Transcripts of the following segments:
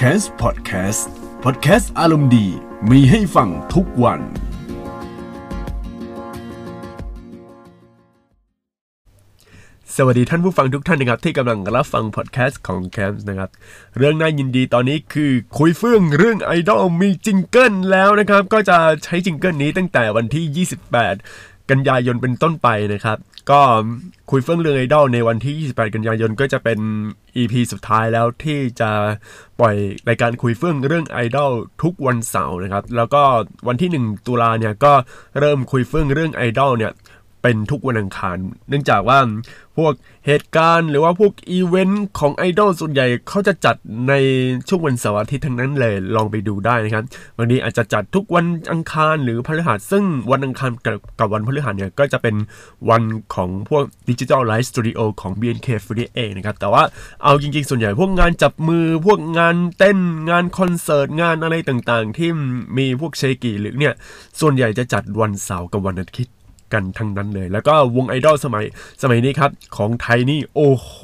c a s Podcast Podcast อารมณ์ดีมีให้ฟังทุกวัน สวัสดีท่านผู้ฟังทุกท่านนะครับ ที่กำลังรับฟังพอดแคสต์ของแคมส์นะครับ เรื่องน่ายินดีตอนนี้คือคุยเฟื่องเรื่องไอดอลมีจิงเกิลแล้วนะครับ ก็จะใช้จิงเกิลนี้ตั้งแต่วันที่ 28 กันยายนเป็นต้นไปนะครับ ก็คุยเฟื่องเรื่องไอดอลในวันที่ 28 กันยายนก็จะเป็น EP สุดท้ายแล้วที่จะปล่อยรายการคุยเฟื่องเรื่องไอดอลทุกวันเสาร์นะครับ แล้วก็วันที่ 1 ตุลาเนี่ยก็เริ่มคุยเฟื่องเรื่องไอดอลเนี่ยเป็นทุกวันอังคาร เนื่องจากว่า พวกเหตุการณ์หรือว่าพวกอีเวนต์ของไอดอลส่วนใหญ่เขาจะจัดในช่วงวันเสาร์อาทิตย์ทั้งนั้นเลยลองไปดูได้นะครับวันนี้อาจจะจัดทุกวันอังคารหรือพฤหัสซึ่งวันอังคารกับกับวันพฤหัสเนี่ยก็จะเป็นวันของพวกดิจิ t a ลไลฟ์สตูดิโอของ BNK48 นะครับแต่ว่าเอาจริงๆ ส่วนใหญ่พวกงานจับมือพวกงานเต้นงานคอนเสิร์ตงานอะไรต่างๆ ที่มีพวกเชกิหรือเนี่ยส่วนใหญ่จะจัดวันเสาร์กับวันอาทิตย์ กันทั้งนั้นเลย แล้วก็วงไอดอลสมัยสมัยนี้ครับ ของไทยนี่โอ้โห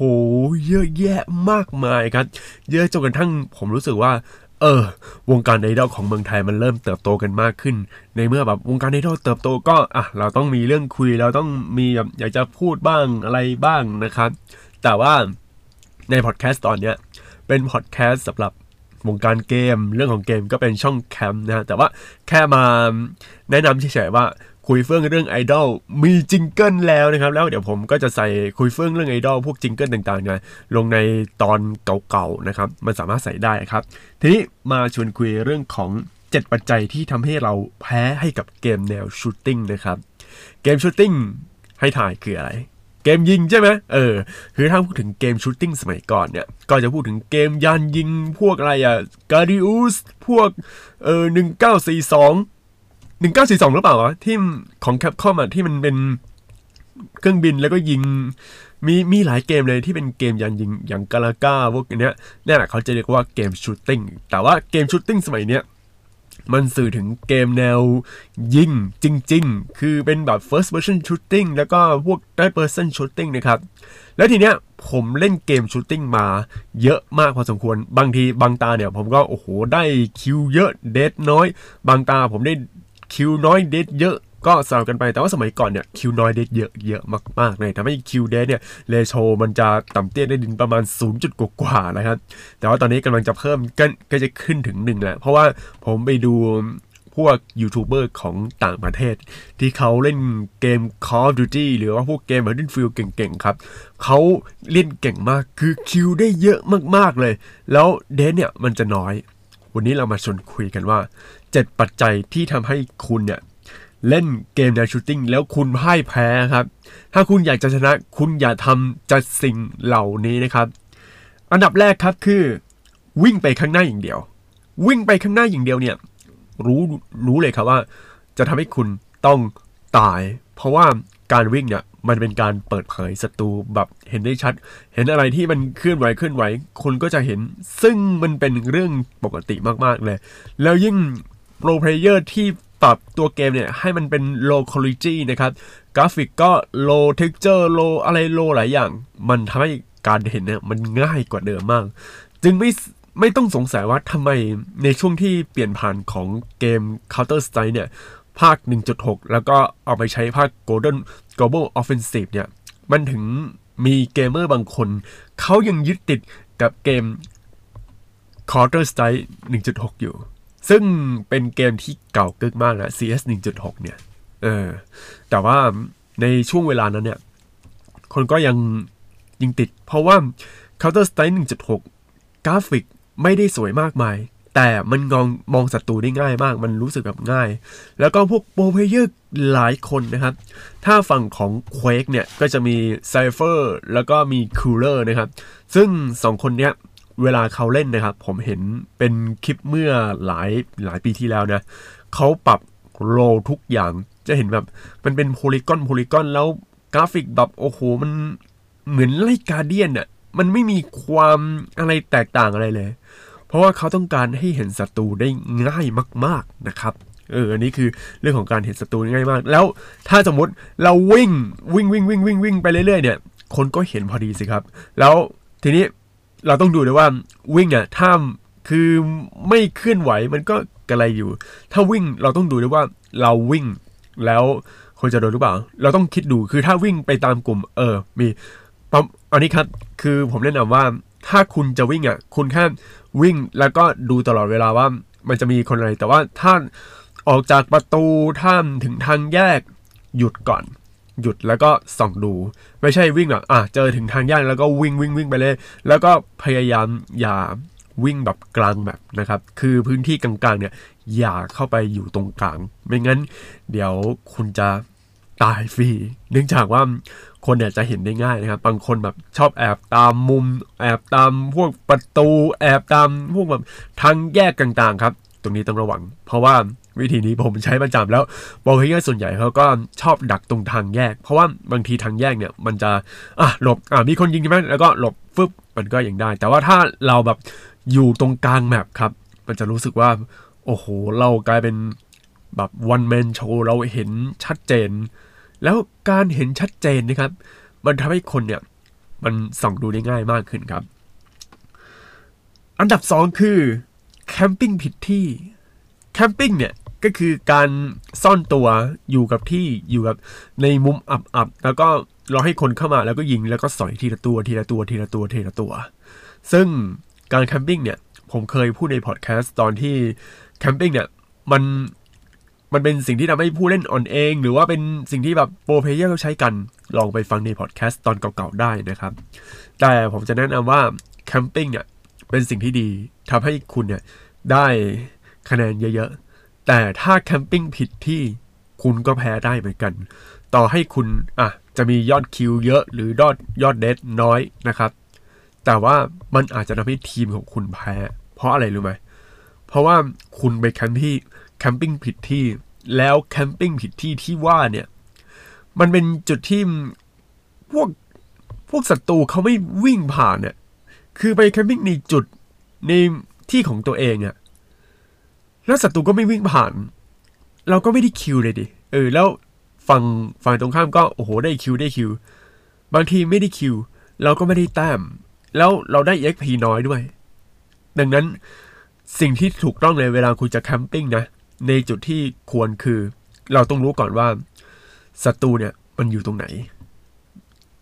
เยอะแยะมากมายครับ เยอะจนกระทั่งผมรู้สึกว่าเออวงการไอดอลของเมืองไทยมันเริ่มเติบโตกันมากขึ้น ในเมื่อแบบวงการไอดอลเติบโตก็อะเราต้องมีเรื่องคุยเราต้องมีแบบอยากจะพูดบ้างอะไรบ้างนะครับ แต่ว่าในพอดแคสต์ตอนเนี้ยเป็นพอดแคสต์สำหรับวงการเกม เรื่องของเกมก็เป็นช่องแคมส์นะฮะแต่ว่าแค่มาแนะนำเฉยๆว่า คุยเฟื่องเรื่องไอดอลมีจิงเกิลแล้วนะครับ แล้วเดี๋ยวผมก็จะใส่คุยเฟื่องเรื่องไอดอลพวกจิงเกิลต่างๆเนี่ยลงในตอนเก่าๆนะครับ มันสามารถใส่ได้ครับ ทีนี้มาชวนคุยเรื่องของ 7 ปัจจัยที่ทำให้เราแพ้ให้กับเกมแนว shooting นะครับ เกม shooting ให้ถ่ายคืออะไรเกมยิงใช่ไหมเออ คือถ้าพูดถึงเกม shooting สมัยก่อนเนี่ย ก็จะพูดถึงเกมยานยิงพวกอะไรอะกา d ดิอุสพวกเออหนึ่งเก้าสี่สอง หนึ่งเก้าสี่สองหรือเปล่าวะที่ของ Capcom อะที่มันเป็นเครื่องบินแล้วก็ยิง มีมีหลายเกมเลยที่เป็นเกมยานยิงอย่าง Galaga พวกเนี้ยนี่แหละเขาจะเรียกว่าเกม shooting แต่ว่าเกม shooting สมัยเนี้ยมันสื่อถึงเกมแนวยิงจริง ๆ คือเป็นแบบ first person shooting แล้วก็พวก third person shooting นะครับ แล้วทีเนี้ยผมเล่นเกม shooting มาเยอะมากพอสมควร บางทีบางตาเนี่ยผมก็โอ้โหได้ kill เยอะ death น้อย บางตาผมได้ kill น้อย death เยอะก็สลับกันไปแต่ว่าสมัยก่อนเนี่ย kill น้อย death เยอะเยอะมากๆเลยทำให้ kill death เนี่ยเลโชมันจะต่ำเตี้ยได้ดินประมาณ0จุดกว่าๆนะครับ แต่ว่าตอนนี้กำลังจะเพิ่มก็ก็จะขึ้นถึงหนึ่งแล้วเพราะว่าผมไปดูพวกยูทูบเบอร์ของต่างประเทศ ที่เขาเล่นเกม Call of Duty หรือว่าพวกเกม Battlefield เก่งๆ ครับ เขาเล่นเก่งมากคือคิวได้เยอะมากๆเลย แล้วเดนเนี่ยมันจะน้อย วันนี้เรามาชวนคุยกันว่า 7 ปัจจัยที่ทำให้คุณเนี่ยเล่นเกมแนวชูตติ้งแล้วคุณพ่ายแพ้ครับ ถ้าคุณอยากจะชนะคุณอย่าทำจัดสิ่งเหล่านี้นะครับ อันดับแรกครับคือ วิ่งไปข้างหน้าอย่างเดียว วิ่งไปข้างหน้าอย่างเดียวเนี่ยรู้รู้เลยครับว่า จะทำให้คุณต้องตาย เพราะว่าการวิ่งเนี่ยมันเป็นการเปิดเผยศัตรูแบบเห็นได้ชัด เห็นอะไรที่มันเคลื่อนไหวเคลื่อนไหวคนก็จะเห็น ซึ่งมันเป็นเรื่องปกติมากๆเลย แล้วยิ่ง pro player ที่ปรับตัวเกมเนี่ยให้มันเป็น low quality นะครับ กราฟิกก็ low texture low อะไร low หลายอย่าง มันทำให้การเห็นเนี่ยมันง่ายกว่าเดิมมาก จึงไม่ไม่ต้องสงสัยว่าทำไมในช่วงที่เปลี่ยนผ่านของเกม Counter Strike เนี่ย ภาค 1.6 แล้วก็เอาไปใช้ภาค Golden Global Offensive เนี่ย มันถึงมีเกมเมอร์บางคน เขายังยึดติดกับเกม Counter Strike 1.6 อยู่ ซึ่งเป็นเกมที่เก่ากึกมากนะ CS 1.6 เนี่ย เออ แต่ว่าในช่วงเวลานั้นเนี่ย คนก็ยังยิงติด เพราะว่า Counter Strike 1.6 กราฟิกไม่ได้สวยมากมาย แต่มันมองมองศัตรูได้ง่ายมาก มันรู้สึกแบบง่าย แล้วก็พวกโปรเพลเยอร์หลายคนนะครับ ถ้าฝั่งของ Quake เนี่ย ก็จะมี Cypher แล้วก็มี Cooler นะครับ ซึ่งสองคนเนี้ย เวลาเขาเล่นนะครับ ผมเห็นเป็นคลิปเมื่อหลายหลายปีที่แล้วนะเขาปรับโลทุกอย่างจะเห็นแบบมันเป็นโพลีกอนโพลีกอนแล้วกราฟิกแบบโอ้โหมันเหมือนไล่กาเดียนอะมันไม่มีความอะไรแตกต่างอะไรเลย เพราะว่าเขาต้องการให้เห็นศัตรูได้ง่ายมาก ๆนะครับเอออันนี้คือเรื่องของการเห็นศัตรูง่ายมาก แล้วถ้าสมมติเราวิ่งวิ่งวิ่งวิ่งวิ่งวิ่งไปเรื่อยๆเนี่ย คนก็เห็นพอดีสิครับ แล้วทีนี้ เราต้องดูด้วยว่าวิ่งอะถ้าคือไม่เคลื่อนไหวมันก็กระไรอยู่ ถ้าวิ่งเราต้องดูด้วยว่าเราวิ่งแล้วคนจะโดนหรือเปล่า เราต้องคิดดูคือถ้าวิ่งไปตามกลุ่ม เออ มีปั๊มอันนี้ครับ คือผมแนะนำว่าถ้าคุณจะวิ่งอะ คุณแค่วิ่งแล้วก็ดูตลอดเวลาว่ามันจะมีคนอะไร แต่ว่าถ้าออกจากประตูถ้าถึงทางแยกหยุดก่อน หยุดแล้วก็ส่องดู ไม่ใช่วิ่งแบบอะเจอถึงทางแยกแล้วก็วิ่งวิ่งวิ่งไปเลย แล้วก็พยายามอย่าวิ่งแบบกลางแบบนะครับ คือพื้นที่กลางๆเนี่ยอย่าเข้าไปอยู่ตรงกลาง ไม่งั้น เดี๋ยวคุณจะตายฟรี เนื่องจากว่าคนเนี่ยจะเห็นได้ง่ายนะครับ บางคนแบบชอบแอบตามมุม แอบตามพวกประตู แอบตามพวกแบบทางแยกต่างๆครับ ตรงนี้ต้องระวัง เพราะว่า วิธีนี้ผมใช้ประจำแล้วบอกให้ส่วนใหญ่เขาก็ชอบดักตรงทางแยก เพราะว่าบางทีทางแยกเนี่ย มันจะอะหลบอะมีคนยิงใช่ไหมแล้วก็หลบฟึบมันก็ยังได้ แต่ว่าถ้าเราแบบอยู่ตรงกลางแมปครับ มันจะรู้สึกว่า โอ้โห เรากลายเป็นแบบวันแมนโชว์เราเห็นชัดเจน แล้วการเห็นชัดเจนนะครับ มันทำให้คนเนี่ย มันส่องดูได้ง่ายมากขึ้นครับ อันดับสองคือแคมปิ้งผิดที่แคมปิ้งเนี่ย ก็คือการซ่อนตัวอยู่กับที่อยู่กับในมุมอับๆแล้วก็รอให้คนเข้ามาแล้วก็ยิงแล้วก็สอยทีละตัวทีละตัวทีละตัวทีละตัว ซึ่งการแคมปิ้งเนี่ย ผมเคยพูดในพอดแคสต์ตอนที่ camping เนี่ยมันมันเป็นสิ่งที่ทำให้ผู้เล่นอ่อนเอง หรือว่าเป็นสิ่งที่แบบ pro player เขาใช้กันลองไปฟังในพอดแคสต์ตอนเก่าๆได้นะครับ แต่ผมจะแนะนำว่า camping เนี่ยเป็นสิ่งที่ดีทำให้คุณเนี่ยได้คะแนนเยอะๆ แต่ถ้า camping ผิดที่คุณก็แพ้ได้เหมือนกัน ต่อให้คุณอะจะมียอด kill เยอะหรือยอดยอดเดทน้อยนะครับ แต่ว่ามันอาจจะทำให้ทีมของคุณแพ้ เพราะอะไรรู้ไหม เพราะว่าคุณไปแคมป์ที่แคมปิ้งผิดที่ แล้วแคมปิ้งผิดที่ที่ว่าเนี่ย มันเป็นจุดที่พวกพวกศัตรูเขาไม่วิ่งผ่านเนี่ย คือไปแคมปิ้งในจุดในที่ของตัวเองอะ แล้วศัตรูก็ไม่วิ่งผ่าน เราก็ไม่ได้คิวเลยดิเออ แล้วฝั่งฝั่งตรงข้ามก็โอ้โหได้คิวได้คิว บางทีไม่ได้คิว เราก็ไม่ได้แต้ม แล้วเราได้ XP น้อยด้วย ดังนั้นสิ่งที่ถูกต้องเลยเวลาคุณจะแคมปิ้งนะ ในจุดที่ควรคือ เราต้องรู้ก่อนว่าศัตรูเนี่ยมันอยู่ตรงไหน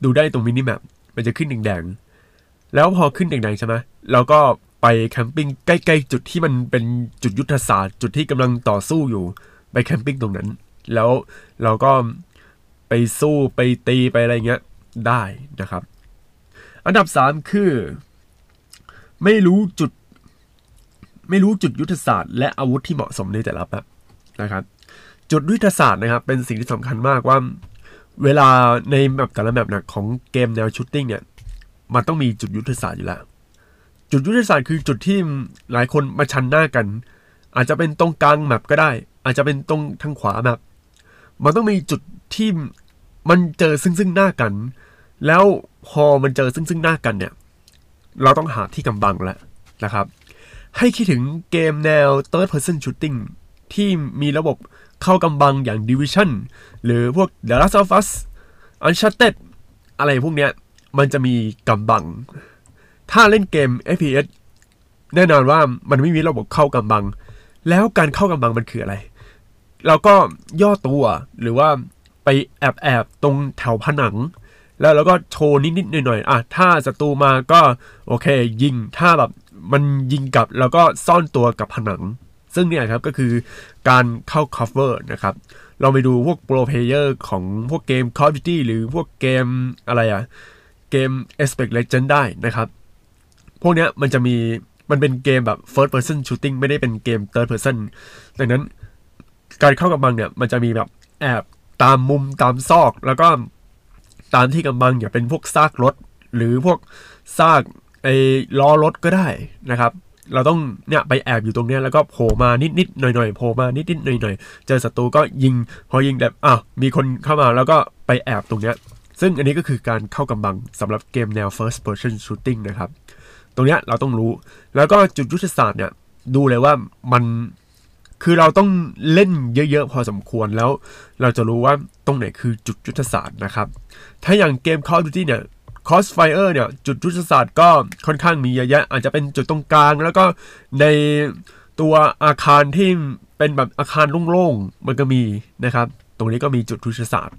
ดูได้ตรงมินิแมปมันจะขึ้นแดงๆแล้วพอขึ้นแดงๆใช่ไหมเราก็ ไปแคมปิ้งใกล้ๆจุดที่มันเป็นจุดยุทธศาสตร์ จุดที่กำลังต่อสู้อยู่ไป camping ตรงนั้น แล้วเราก็ไปสู้ไปตีไปอะไรเงี้ยได้นะครับ อันดับสามคือ ไม่รู้จุด ไม่รู้จุดยุทธศาสตร์ และอาวุธที่เหมาะสมในแต่ละแบบนะครับ จุดยุทธศาสตร์นะครับ เป็นสิ่งที่สำคัญมากว่า เวลาในแบบแต่ละแบบนะของเกมแนว shooting เนี่ยมันต้องมีจุดยุทธศาสตร์อยู่แล้ว จุดยุทธศาสตร์คือจุดที่หลายคนมาชันหน้ากัน อาจจะเป็นตรงกลางแมปก็ได้ อาจจะเป็นตรงทางขวาแมปมันต้องมีจุดที่มันเจอซึ่งซึ่งหน้ากัน แล้วพอมันเจอซึ่งซึ่งหน้ากันเนี่ย เราต้องหาที่กำบังแล้วนะครับ ให้คิดถึงเกมแนว third person shooting ที่มีระบบเข้ากำบังอย่าง Division หรือพวก The Last of Us Uncharted อะไรพวกเนี้ย มันจะมีกำบัง ถ้าเล่นเกม FPS แน่นอนว่ามันไม่มีระบบเข้ากำบัง แล้วการเข้ากำบังมันคืออะไร เราก็ย่อตัวหรือว่าไปแอบแอบตรงแถวผนัง แล้วเราก็โชว์นิดๆหน่อยๆอะถ้าศัตรูมาก็โอเค ยิงถ้าแบบมันยิงกลับแล้วก็ซ่อนตัวกับผนัง ซึ่งเนี่ยครับก็คือการเข้า cover นะครับเราไปดูพวก pro player ของพวกเกม Call of Duty หรือพวกเกมอะไรอะเกม Apex Legend ได้นะครับ พวกเนี้ยมันจะมีมันเป็นเกมแบบ first person shooting ไม่ได้เป็นเกม third person ดังนั้นการเข้ากำบังเนี่ยมันจะมีแบบแอบตามมุมตามซอกแล้วก็ตามที่กำบังอย่าเป็นพวกซากรถ หรือพวกซากไอ้ล้อรถก็ได้นะครับ เราต้องเนี่ยไปแอบอยู่ตรงเนี้ยแล้วก็โผล่มานิดๆหน่อยๆโผล่มานิดๆหน่อยๆเจอศัตรูก็ยิงพอยิงแบบอ้าวมีคนเข้ามาแล้วก็ไปแอบตรงเนี้ยซึ่งอันนี้ก็คือการเข้ากำบังสำหรับเกมแนว first person shooting นะครับ ตรงเนี้ยเราต้องรู้ แล้วก็จุดยุทธศาสตร์เนี่ยดูเลยว่ามันคือเราต้องเล่นเยอะๆ พอสมควรแล้ว เราจะรู้ว่าตรงไหนคือจุดยุทธศาสตร์นะครับ ถ้าอย่างเกม Call of Duty เนี่ย Crossfire เนี่ยจุดยุทธศาสตร์ก็ค่อนข้างมีเยอะแยะอาจจะเป็นจุดตรงกลาง แล้วก็ในตัวอาคารที่เป็นแบบอาคารโล่งๆ มันก็มีนะครับ ตรงนี้ก็มีจุดยุทธศาสตร์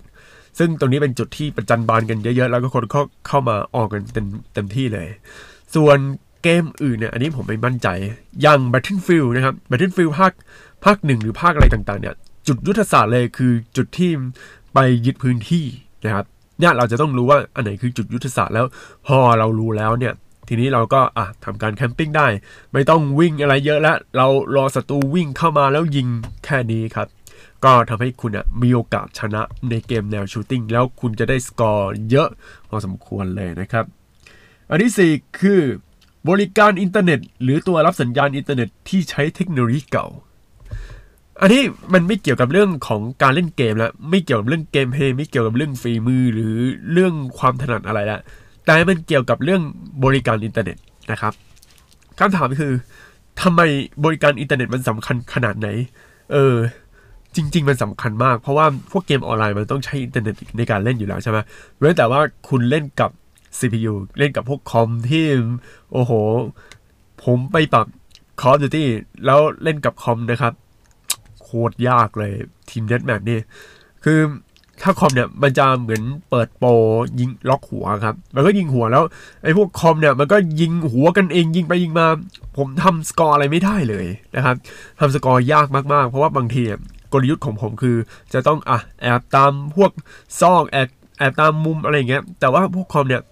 ซึ่งตรงนี้เป็นจุดที่ประจันบานกันเยอะๆ แล้วก็คนเข้าเข้ามาออกกันเต็มเต็มที่เลย ส่วนเกมอื่นเนี่ยอันนี้ผมไม่มั่นใจ อย่าง Battlefield นะครับ Battlefield ภาคภาคหนึ่งหรือภาคอะไรต่างๆเนี่ยจุดยุทธศาสตร์เลยคือจุดที่ไปยึดพื้นที่นะครับเนี่ยเราจะต้องรู้ว่าอันไหนคือจุดยุทธศาสตร์แล้วพอเรารู้แล้วเนี่ยทีนี้เราก็อะทำการ camping ได้ ไม่ต้องวิ่งอะไรเยอะแล้ว เรารอศัตรูวิ่งเข้ามาแล้วยิงแค่นี้ครับ ก็ทำให้คุณอะมีโอกาสชนะในเกมแนว shooting แล้วคุณจะได้สกอร์เยอะพอสมควรเลยนะครับ อันที่ 4 คือบริการอินเทอร์เน็ต หรือตัวรับสัญญาณอินเทอร์เน็ตที่ใช้เทคโนโลยีเก่า อันนี้มันไม่เกี่ยวกับเรื่องของการเล่นเกมแล้วไม่เกี่ยวกับเรื่อง gameplay ไม่เกี่ยวกับเรื่องฝีมือหรือเรื่องความถนัดอะไรล้วแต่มันเกี่ยวกับเรื่องบริการอินเทอร์เน็ตนะครับคำถามคือทำไมบริการอินเทอร์เน็ตมันสำคัญขนาดไหน เออ จริง ๆ มันสำคัญมาก เพราะว่าพวกเกมออนไลน์มันต้องใช้อินเทอร์เน็ตในการเล่นอยู่แล้วใช่ไหมเว้นแต่ว่าคุณเล่นกับ CPU เล่นกับพวกคอมที่ โอ้โห ผมไปปรับ Call of Duty แล้วเล่นกับคอมนะครับ โคตรยากเลยทีมเน็ตแมทนี่ คือถ้าคอมเนี่ยมันจะเหมือนเปิดโปรยิงล็อกหัวครับ มันก็ยิงหัวแล้วไอ้พวกคอมเนี่ยมันก็ยิงหัวกันเองยิงไปยิงมา ผมทำสกอร์อะไรไม่ได้เลยนะครับทำสกอร์ยากมากๆ เพราะว่าบางทีกลยุทธ์ของผมคือ จะต้องอะแอบตามพวกซอกแอบแอบตามมุมอะไรเงี้ยแต่ว่าพวกคอมเนี่ย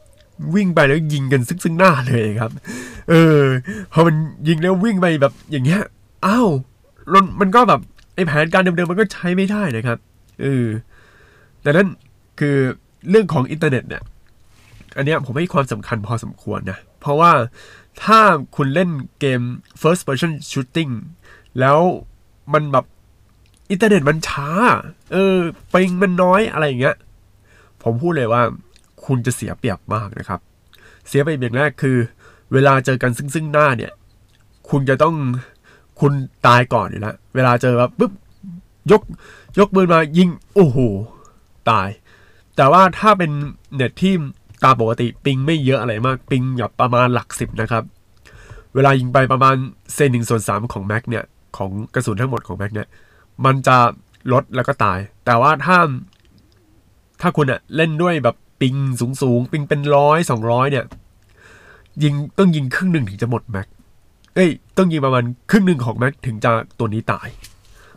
วิ่งไปแล้วยิงกันซึ่งซึ่งหน้าเลยครับ เออพอมันยิงแล้ววิ่งไปแบบอย่างเงี้ยอ้าวมันก็แบบไอ้แผนการเดิมๆมันก็ใช้ไม่ได้นะครับเออแต่นั้นคือเรื่องของอินเทอร์เน็ตเนี่ยอันเนี้ยผมให้ความสำคัญพอสมควรนะ เพราะว่าถ้าคุณเล่นเกม first person shooting แล้วมันแบบอินเทอร์เน็ตมันช้า เออปิงมันน้อยอะไรอย่างเงี้ย ผมพูดเลยว่า คุณจะเสียเปรียบมากนะครับ เสียไปอย่างแรกคือ เวลาเจอกันซึ่งซึ่งหน้าเนี่ย คุณจะต้องคุณตายก่อนอยู่แล้วเวลาเจอแบบปุ๊บยกยกปืนมายิงโอ้โหตาย แต่ว่าถ้าเป็นเน็ตที่ตามปกติปิงไม่เยอะอะไรมากปิงแบบประมาณหลักสิบนะครับ เวลายิงไปประมาณเซนหนึ่งส่วนสามของแม็กเนี่ยของกระสุนทั้งหมดของแม็กเนี่ยมันจะลดแล้วก็ตาย แต่ว่าถ้าถ้าคุณอะเล่นด้วยแบบ ปิงสูงสูงปิงเป็นร้อยสองร้อยเนี่ย ยิงต้องยิงครึ่งหนึ่งถึงจะหมดแม็กเอ้ยต้องยิงประมาณครึ่งหนึ่งของแม็กถึงจะตัวนี้ตาย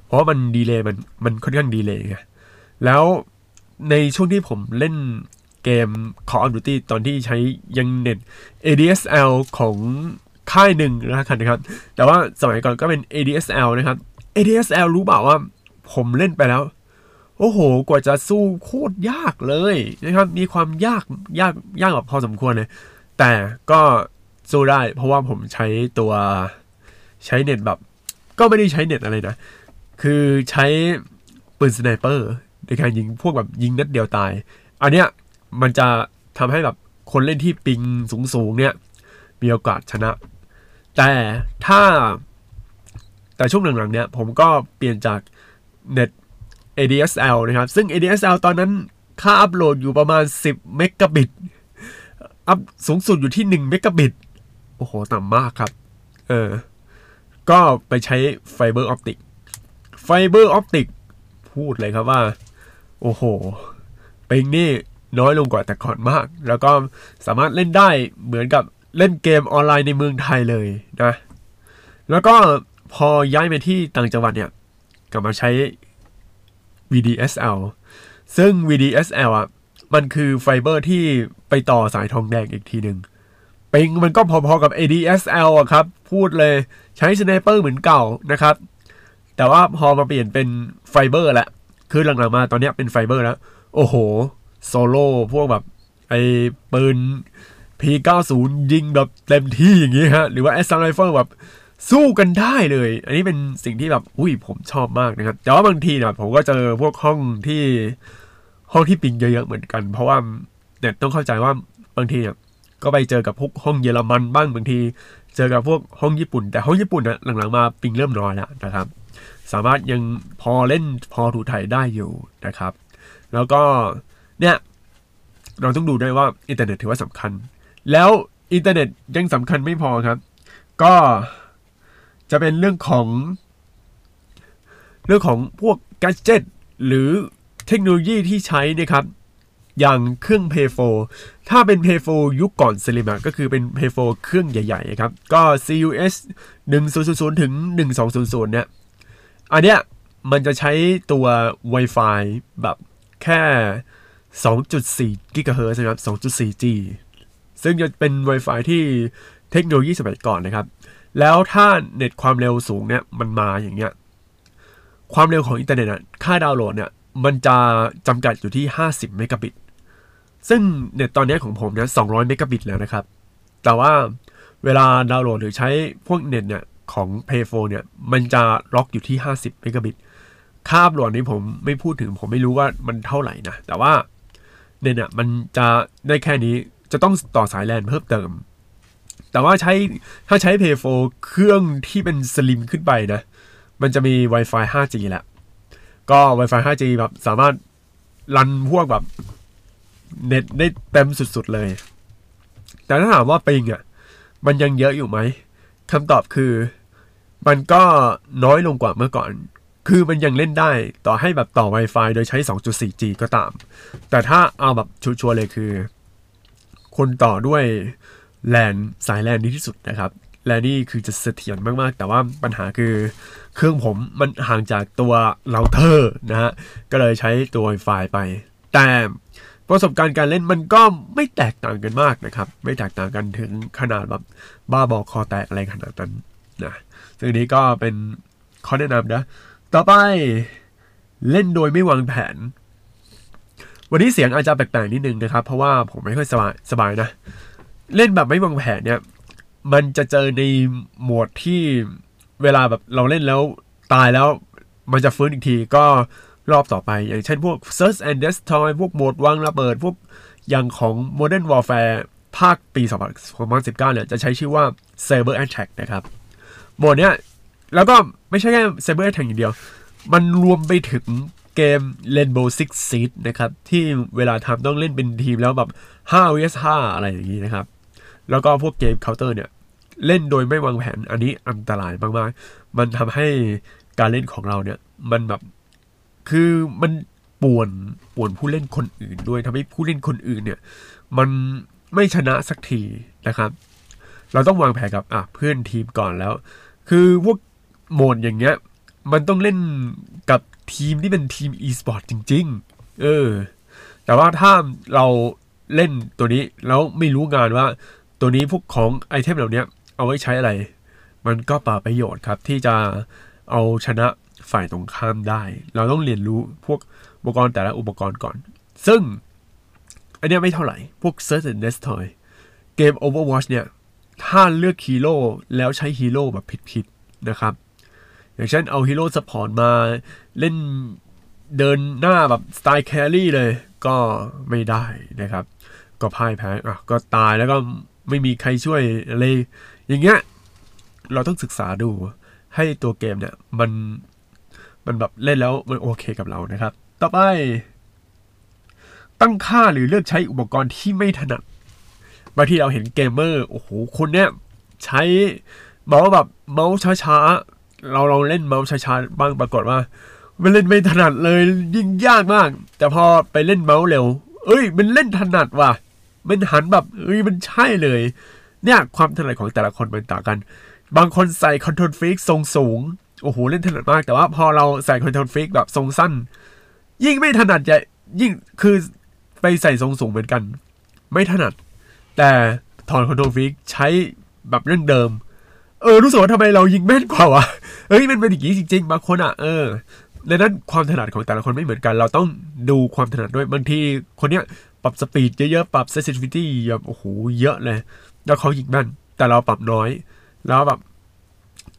เพราะมันดีเลย์มันมันค่อนข้างดีเลย์ไงแล้วในช่วงที่ผมเล่นเกม Call of Duty ตอนที่ใช้ยังเน็ต ADSL ของค่ายหนึ่งนะครับแต่ว่าสมัยก่อนก็เป็น ADSL นะครับ ADSL รู้เปล่าว่าผมเล่นไปแล้ว โอ้โห กว่าจะสู้โคตรยากเลยนะครับ มีความยากยากยากแบบพอสมควรเลย แต่ก็สู้ได้ เพราะว่าผมใช้ตัวใช้เน็ตแบบ ก็ไม่ได้ใช้เน็ตอะไรนะ คือใช้ปืน sniper ในการยิงพวกแบบยิงนัดเดียวตาย อันเนี้ยมันจะทำให้แบบคนเล่นที่ ping สูงๆเนี่ยมีโอกาสชนะ แต่ถ้าแต่ช่วงหลังๆเนี่ยผมก็เปลี่ยนจากเน็ต ADSL นะครับ ซึ่ง ADSL ตอนนั้นค่าอัพโหลดอยู่ประมาณ 10 เมกะบิต อัพสูงสุดอยู่ที่ 1 เมกะบิต โอ้โห ต่ำมากครับ เออ ก็ไปใช้ fiber optic fiber optic พูดเลยครับว่า โอ้โห ping นี่น้อยลงกว่าแต่ก่อนมาก แล้วก็สามารถเล่นได้เหมือนกับเล่นเกมออนไลน์ในเมืองไทยเลยนะ แล้วก็พอย้ายไปที่ต่างจังหวัดเนี่ย กลับมาใช้ VDSL ซึ่ง VDSL อะมันคือไฟเบอร์ที่ไปต่อสายทองแดงอีกทีหนึ่ง ping มันก็พอๆกับ ADSL อะครับ พูดเลยใช้ sniper เหมือนเก่านะครับ แต่ว่าพอมาเปลี่ยนเป็นไฟเบอร์แหละคือหลังๆมาตอนนี้เป็นไฟเบอร์แล้ว โอ้โห โซโล่พวกแบบไอ้ปืน P90 ยิงแบบเต็มที่อย่างนี้ฮะ หรือว่า Assault Rifle แบบ สู้กันได้เลย อันนี้เป็นสิ่งที่แบบอุ้ยผมชอบมากนะครับ แต่ว่าบางทีเนี่ยผมก็เจอพวกห้องที่ห้องที่ ping เยอะๆเหมือนกัน เพราะว่าเนี่ยต้องเข้าใจว่าบางทีเนี่ยก็ไปเจอกับพวกห้องเยอรมันบ้างบางที เจอกับพวกห้องญี่ปุ่น แต่ห้องญี่ปุ่นนะหลังๆมา ping เริ่มน้อยแล้วนะครับ สามารถยังพอเล่นพอถูถ่ายได้อยู่นะครับ แล้วก็เนี่ยเราต้องดูด้วยว่าอินเทอร์เน็ตถือว่าสำคัญ แล้วอินเทอร์เน็ตยังสำคัญไม่พอครับ ก็ จะเป็นเรื่องของเรื่องของพวกก a d g e t หรือเทคโนโลยีที่ใช้นะครับ อย่างเครื่อง p a y 4ถ้าเป็น p a y 4ยุคก่อน Slim ก็คือเป็น p a y 4เครื่องใหญ่ๆครับ ก็ CUS 1000ถึง 1200 เนี่ย อันเนี้ยมันจะใช้ตัว Wi-Fi แบบแค่ 2.4 GHz นะครับ 2.4G ซึ่งจะเป็น Wi-Fi ที่เทคโนโลยีสมัยก่อนนะครับ แล้วถ้าเน็ตความเร็วสูงเนี่ยมันมาอย่างเงี้ยความเร็วของอินเทอร์เน็ตอะค่าดาวน์โหลดเนี่ยมันจะจำกัดอยู่ที่ 50 เมกะบิต ซึ่งเน็ตตอนนี้ของผมเนี่ย200 เมกะบิตแล้วนะครับ แต่ว่าเวลาดาวน์โหลดหรือใช้พวกเน็ตเนี่ยของ p a y 4เนี่ยมันจะล็อกอยู่ที่ 50 เมกะบิต ค่าอัพโหลดนี้ผมไม่พูดถึงผมไม่รู้ว่ามันเท่าไหร่นะ แต่ว่าเน็ตเนี่ยมันจะได้แค่นี้จะต้องต่อสายแลนเพิ่มเติม แต่ว่าใช้ถ้าใช้ p a y 4เครื่องที่เป็นสลิมขึ้นไปนะ มันจะมี Wi-Fi 5G แหละก็ Wi-Fi 5G แบบสามารถรันพวกแบบเน็ตได้เต็มสุดๆเลย แต่ถ้าถามว่าปิงอะ มันยังเยอะอยู่ไหมคำตอบคือ มันก็น้อยลงกว่าเมื่อก่อน คือมันยังเล่นได้ต่อให้แบบต่อ Wi-Fi โดยใช้ 2.4G ก็ตาม แต่ถ้าเอาแบบชัวร์เลยคือ คนต่อด้วย แลนสายแลนดีที่สุดนะครับและนี่คือจะเสถียรมากๆ แต่ว่าปัญหาคือเครื่องผมมันห่างจากตัวเราเตอร์นะฮะก็เลยใช้ตัว Wi-Fi ไป แต่ประสบการณ์การเล่นมันก็ไม่แตกต่างกันมากนะครับ ไม่แตกต่างกันถึงขนาดแบบบ้าบอคอแตกอะไรขนาดนั้นนะซึ่งนี้ก็เป็นข้อแนะนำนะ ต่อไปเล่นโดยไม่วางแผน วันนี้เสียงอาจจะแปลกๆนิดนึงนะครับ เพราะว่าผมไม่ค่อยสบายสบายนะ เล่นแบบไม่วางแผนเนี่ย มันจะเจอในโหมดที่เวลาแบบเราเล่นแล้วตายแล้วมันจะฟื้นอีกทีก็รอบต่อไป อย่างเช่นพวก Search and Destroy พวกโหมดวางระเบิด พวกอย่างของ Modern Warfare ภาคปี2019เนี่ยจะใช้ชื่อว่า Cyber Attack นะครับโหมดเนี้ยแล้วก็ไม่ใช่แค่ Cyber Attack อย่างเดียว มันรวมไปถึงเกม Rainbow Six Siege นะครับ ที่เวลาทำต้องเล่นเป็นทีมแล้วแบบ5 vs 5อะไรอย่างนี้นะครับ แล้วก็พวกเกมเคาน์เตอร์เนี่ย เล่นโดยไม่วางแผนอันนี้อันตรายมากๆ มันทำให้การเล่นของเราเนี่ย มันแบบคือมันป่วนป่วนผู้เล่นคนอื่นด้วยทำให้ผู้เล่นคนอื่นเนี่ย มันไม่ชนะสักทีนะครับ เราต้องวางแผนกับอะเพื่อนทีมก่อนแล้ว คือพวกโหมดอย่างเงี้ย มันต้องเล่นกับทีมที่เป็นทีม e-sport จริง ๆ เออ แต่ว่าถ้าเราเล่นตัวนี้แล้วไม่รู้งานว่า ตัวนี้พวกของไอเทมเหล่านี้เอาไว้ใช้อะไร มันก็ป่าประโยชน์ครับ ที่จะเอาชนะฝ่ายตรงข้ามได้ เราต้องเรียนรู้พวกอุปกรณ์แต่ละอุปกรณ์ก่อน ซึ่ง อันนี้ไม่เท่าไหร่ พวก Search and Destroy เกม Overwatch เนี่ย ถ้าเลือกฮีโร่แล้วใช้ฮีโร่แบบผิดๆนะครับ อย่างเช่นเอาฮีโร่ support มาเล่นเดินหน้าแบบสไตล์ carry เลยก็ไม่ได้นะครับ ก็พ่ายแพ้อะก็ตายแล้วก็ ไม่มีใครช่วยอะไรอย่างเงี้ย เราต้องศึกษาดูให้ตัวเกมเนี่ยมันมันแบบเล่นแล้วมันโอเคกับเรานะครับ ต่อไป ตั้งค่าหรือเลือกใช้อุปกรณ์ที่ไม่ถนัดบางทีเราเห็นเกมเมอร์โอ้โหคนเนี้ยใช้เมาส์แบบเมาส์ช้าๆเราลองเล่นเมาส์ช้าๆบ้างปรากฏว่ามันเล่นไม่ถนัดเลยยิ่งยากมาก แต่พอไปเล่นเมาส์เร็ว เอ้ย มันเล่นถนัดว่ะ มันหันแบบเอ้ยมันใช่เลย เนี่ยความถนัดของแต่ละคนมันต่างกัน บางคนใส่ KontrolFreek ทรงสูง โอ้โห เล่นถนัดมาก แต่ว่าพอเราใส่ KontrolFreek แบบทรงสั้น ยิ่งไม่ถนัดใหญ่ยิ่งคือไปใส่ทรงสูงเหมือนกัน ไม่ถนัด แต่ถอน KontrolFreek ใช้แบบเรื่องเดิม เออรู้สึกว่าทำไมเรายิงแม่นกว่าวะเฮ้ยมันเป็นอย่างนี้จริง ๆ บางคนอะเออดังนั้นความถนัดของแต่ละคนไม่เหมือนกัน เราต้องดูความถนัดด้วยบางทีคนเนี้ย ปรับ speed เยอะๆ ปรับเซสซิทิวิตี้แบบโอ้โหเยอะเลย แล้วเขายิงแม่น แต่เราปรับน้อย แล้วแบบ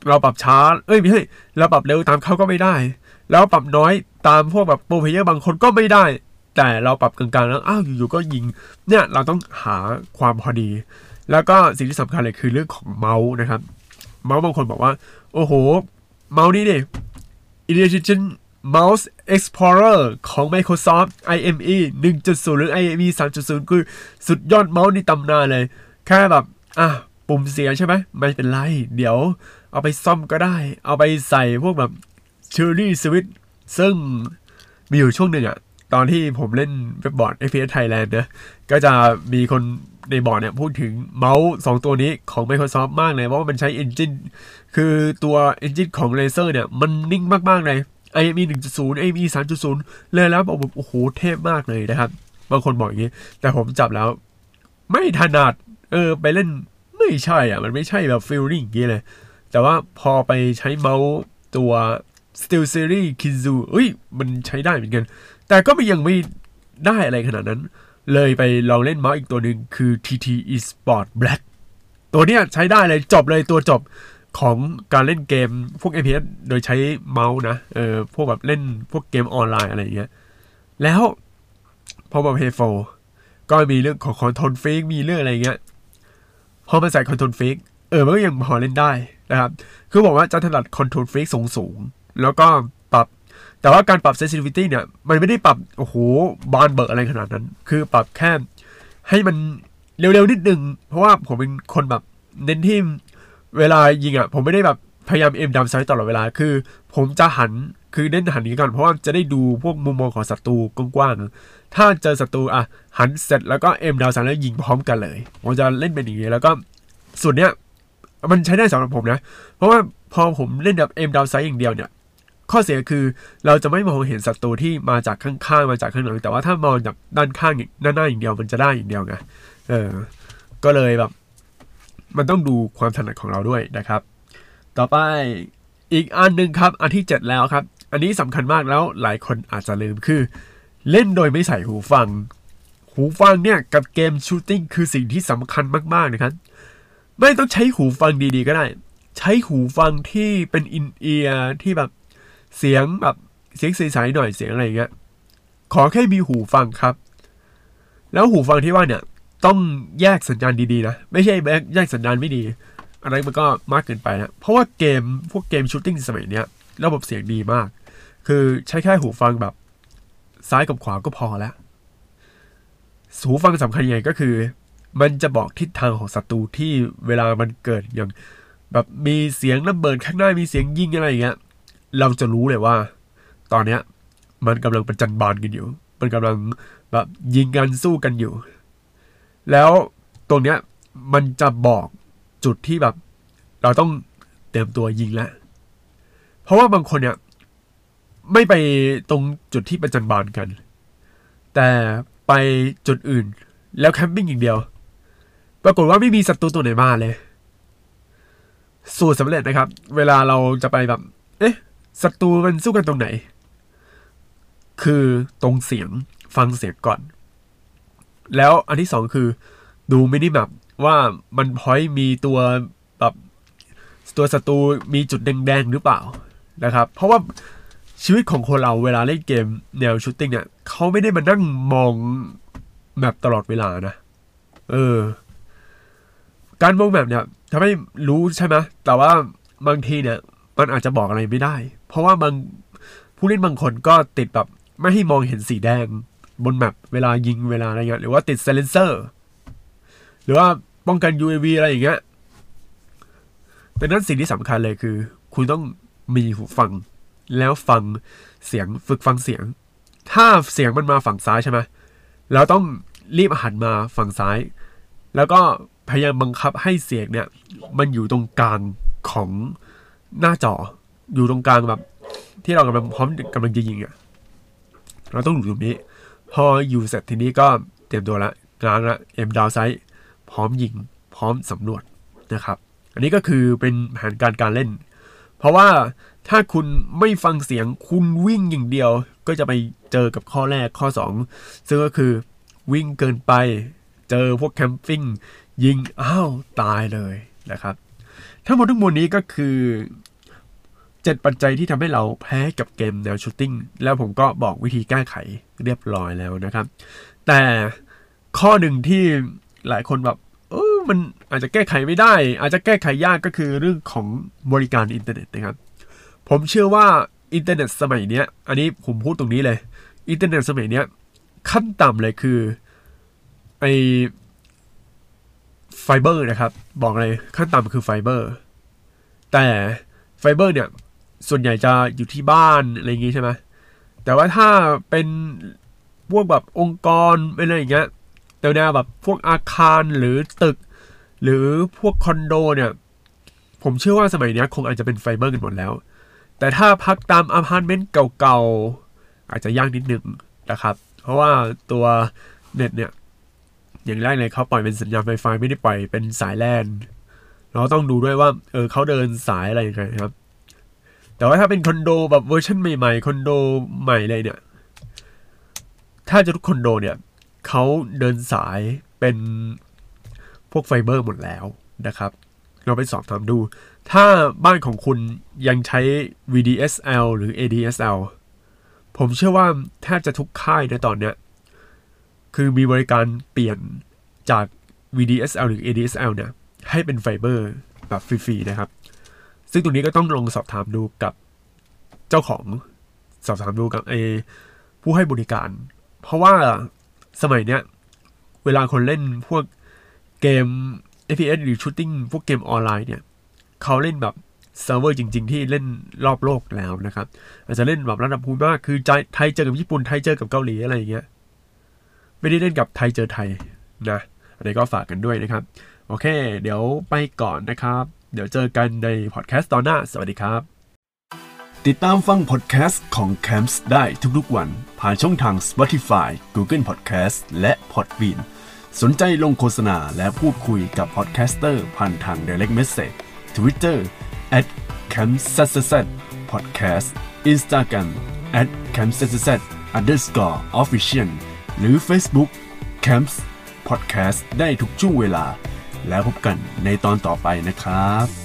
เราปรับช้า เอ้ยไม่ใช่เราปรับเร็วตามเขาก็ไม่ได้ แล้วปรับน้อยตามพวกแบบ pro player บางคนก็ไม่ได้ แต่เราปรับกลางๆแล้วอ้าวอยู่ๆก็ยิง เนี่ยเราต้องหาความพอดี แล้วก็สิ่งที่สำคัญเลยคือเรื่องของเมาส์นะครับ เมาส์บางคนบอกว่า โอ้โห เมาส์นี่ดิ Intelligent Mouse Explorer ของ Microsoft IME 1.0 หรือ IME 3.0 คือสุดยอดเมาส์ในตำนานเลย แค่แบบ อะ ปุ่มเสียใช่ไหม ไม่เป็นไร เดี๋ยวเอาไปซ่อมก็ได้ เอาไปใส่พวกแบบ Cherry Switch ซึ่งมีอยู่ช่วงหนึ่งอะตอนที่ผมเล่นเว็บบอร์ด FPS Thailand นะก็จะมีคนในบอร์ดเนี่ยพูดถึงเมาส์สองตัวนี้ของ Microsoft มากเลย เพราะว่ามันใช้ Engine คือตัว Engine ของ Razer เนี่ย มันนิ่งมาก ๆ เลย IME 1.0 IME 3.0 เลยแล้วบอกแบบโอ้โหเทพมากเลยนะครับ บางคนบอกอย่างนี้ แต่ผมจับแล้ว ไม่ถนัดเออ ไปเล่นไม่ใช่อะ มันไม่ใช่แบบฟีลลิ่งอย่างนี้เลย แต่ว่าพอไปใช้เมาส์ตัว Steel Series Kinzu เอ้ย มันใช้ได้เหมือนกัน แต่ก็มยังไม่ได้อะไรขนาดนั้น เลยไปลองเล่นเมาส์อีกตัวหนึ่งคือ TT Esport Black ตัวเนี้ยใช้ได้เลยจบเลยตัวจบ ของการเล่นเกมพวก FPS โดยใช้เมาส์นะ เออ พวกแบบเล่นพวกเกมออนไลน์อะไรอย่างเงี้ย แล้วพอมา Play 4ก็มีเรื่องของ KontrolFreek มีเรื่องอะไรเงี้ย พอมาใส่ KontrolFreek เออ มันก็ยังพอเล่นได้นะครับ คือบอกว่าจะถนัด KontrolFreek สูงสูง แล้วก็ปรับ แต่ว่าการปรับ sensitivity เนี่ย มันไม่ได้ปรับ โอ้โห บานเบอะอะไรขนาดนั้น คือปรับแค่ให้มันเร็วๆนิดนึง เพราะว่าผมเป็นคนแบบเน้นที่ เวลายิงอะผมไม่ได้แบบพยายามเอ็มดำไซต์ตลอดเวลาคือ ผมจะหันคือเน้นหันนี้ก่อนเพราะว่าจะได้ดูพวกมุมมองของศัตรูกว้างๆถ้าเจอศัตรูอะหันเสร็จแล้วก็เอ็มดาวไซต์แล้วยิงพร้อมกันเลยผมจะเล่นเป็นอย่างนี้แล้วก็ส่วนเนี้ยมันใช้ได้สำหรับผมนะ เพราะว่าพอผมเล่นแบบเอ็มดาวไซต์อย่างเดียวเนี่ย ข้อเสียคือเราจะไม่มองเห็นศัตรูที่มาจากข้างๆมาจากข้างหลังแต่ว่าถ้ามองจากด้านข้างด้านหน้าอย่างเดียวมันจะได้อย่างเดียวไงเออ ก็เลยแบบ มันต้องดูความถนัดของเราด้วยนะครับ ต่อไปอีกอันหนึ่งครับ อันที่ 7 แล้วครับ อันนี้สำคัญมากแล้วหลายคนอาจจะลืมคือ เล่นโดยไม่ใส่หูฟัง หูฟังเนี่ยกับเกมชูตติ้งคือสิ่งที่สำคัญมากๆนะครับ ไม่ต้องใช้หูฟังดีๆก็ได้ ใช้หูฟังที่เป็นอินเอียร์ที่แบบเสียงแบบเสียงใสๆหน่อยเสียงอะไรอย่างเงี้ยขอแค่มีหูฟังครับ แล้วหูฟังที่ว่าเนี่ย ต้องแยกสัญญาณดีๆนะ ไม่ใช่แยกสัญญาณไม่ดี อะไรมันก็มากเกินไปนะ เพราะว่าเกมพวกเกมชูตติ้งสมัยเนี้ยระบบเสียงดีมาก คือใช้แค่หูฟังแบบซ้ายกับขวาก็พอแล้ว หูฟังสำคัญยังไงก็คือ มันจะบอกทิศทางของศัตรูที่เวลามันเกิดอย่าง แบบมีเสียงระเบิดข้างหน้ามีเสียงยิงอะไรอย่างเงี้ย เราจะรู้เลยว่า ตอนเนี้ย มันกำลังประจันบานกันอยู่ มันกำลังแบบยิงกันสู้กันอยู่ แล้วตรงเนี้ยมันจะบอกจุดที่แบบ เราต้องเตรียมตัวยิงแล้ว เพราะว่าบางคนเนี่ยไม่ไปตรงจุดที่ประจันบานกัน แต่ไปจุดอื่น แล้วแคมปิ้งอย่างเดียว ปรากฏว่าไม่มีศัตรูตัวไหนมาเลย สูตรสำเร็จนะครับ เวลาเราจะไปแบบ เอ๊ะศัตรูมันสู้กันตรงไหน คือตรงเสียงฟังเสียงก่อน แล้วอันที่สองคือดูมินิแมปว่ามันพอยมีตัวแบบตัวศัตรูมีจุดแดงๆหรือเปล่านะครับ เพราะว่าชีวิตของคนเราเวลาเล่นเกมแนว shooting เนี่ยเขาไม่ได้มานั่งมอง map ตลอดเวลานะ เออ การมอง map เนี่ยทำให้รู้ใช่ไหมแต่ว่าบางทีเนี่ย มันอาจจะบอกอะไรไม่ได้ เพราะว่าบางผู้เล่นบางคนก็ติดแบบไม่ให้มองเห็นสีแดง บน map เวลายิงเวลาอะไรเงี้ยหรือว่าติด silencer หรือว่าป้องกัน UAV อะไรอย่างเงี้ยดังนั้นสิ่งที่สำคัญเลยคือ คุณต้องมีหูฟัง แล้วฟังเสียงฝึกฟังเสียง ถ้าเสียงมันมาฝั่งซ้ายใช่ไหมเราต้องรีบหันมาฝั่งซ้าย แล้วก็พยายามบังคับให้เสียงเนี่ย มันอยู่ตรงกลางของหน้าจอ อยู่ตรงกลางแบบ ที่เรากำลังพร้อมกำลังจะยิงอะ่ะ เราต้องอยู่ตรงนี้ พออยู่เสร็จทีนี้ก็เตรียมตัวละงานละเอ็มดาวไซต์พร้อมยิงพร้อมสำรวจนะครับ อันนี้ก็คือเป็นแผนการการเล่น เพราะว่าถ้าคุณไม่ฟังเสียงคุณวิ่งอย่างเดียว ก็จะไปเจอกับข้อแรกข้อ 2 ซึ่งก็คือวิ่งเกินไปเจอพวกแคมปิ้งยิงอ้าวตายเลยนะครับ ทั้งหมดทั้งมวลนี้ก็คือ เจ็ดปัจจัยที่ทำให้เราแพ้กับเกมแนวชูตติ้งแล้วผมก็บอกวิธีแก้ไขเรียบร้อยแล้วนะครับ แต่ข้อหนึ่งที่หลายคนแบบเออมันอาจจะแก้ไขไม่ได้ อาจจะแก้ไขยากก็คือเรื่องของบริการอินเทอร์เน็ตนะครับ ผมเชื่อว่าอินเทอร์เน็ตสมัยเนี้ย อันนี้ผมพูดตรงนี้เลย อินเทอร์เน็ตสมัยเนี้ย ขั้นต่ำเลยคือไอ้ไฟเบอร์นะครับ บอกเลยขั้นต่ำคือไฟเบอร์แต่ไฟเบอร์เนี่ย ส่วนใหญ่จะอยู่ที่บ้านอะไรอย่างงี้ใช่ไหมแต่ว่าถ้าเป็นพวกแบบองค์กรอะไรอย่างเงี้ยแต่แนวแบบพวกอาคารหรือตึก หรือพวกคอนโดเนี่ย ผมเชื่อว่าสมัยนี้คงอาจจะเป็นไฟเบอร์กันหมดแล้ว แต่ถ้าพักตามอพาร์ตเมนต์เก่าๆ อาจจะยากนิดนึงนะครับ เพราะว่าตัวเน็ตเนี่ย อย่างแรกเลยเขาปล่อยเป็นสัญญาณไฟฟ้าไม่ได้ปล่อยเป็นสายแลนเราต้องดูด้วยว่า เออเขาเดินสายอะไรยังไงครับ แต่ว่าถ้าเป็นคอนโดแบบเวอร์ชันใหม่ๆคอนโดใหม่เลยเนี่ย ถ้าจะทุกคอนโดเนี่ยเขาเดินสายเป็นพวกไฟเบอร์หมดแล้วนะครับ เราไปสอบถามดู ถ้าบ้านของคุณยังใช้ VDSL หรือ ADSL ผมเชื่อว่าแทบจะทุกค่ายในตอนเนี้ย คือมีบริการเปลี่ยนจาก VDSL หรือ ADSL เนี่ยให้เป็นไฟเบอร์แบบฟรีๆนะครับ ซึ่งตรงนี้ก็ต้องลองสอบถามดูกับเจ้าของสอบถามดูกับไอ้ผู้ให้บริการ เพราะว่าสมัยเนี้ย เวลาคนเล่นพวกเกม FPS หรือ shooting พวกเกมออนไลน์เนี่ย เขาเล่นแบบเซิร์ฟเวอร์จริง ๆ ที่เล่นรอบโลกแล้วนะครับ อาจจะเล่นแบบระดับภูมิภาคคือไทยเจอกับญี่ปุ่นไทยเจอกับเกาหลีอะไรอย่างเงี้ยไม่ได้เล่นกับไทยเจอไทยนะอันนี้ก็ฝากกันด้วยนะครับ โอเค เดี๋ยวไปก่อนนะครับ เดี๋ยวเจอกันในพอดแคสต์ตอนหน้า สวัสดีครับ ติดตามฟังพอดแคสต์ของ Camps ได้ทุกๆวัน ผ่านช่องทาง Spotify Google Podcast และ Podbean สนใจลงโฆษณาและพูดคุยกับ podcaster ผ่านทาง Direct Message Twitter at c a m p s s podcast Instagram at c a m p s s underscore official หรือ Facebook Camps Podcast ได้ทุกช่วงเวลา แล้วพบกันในตอนต่อไปนะครับ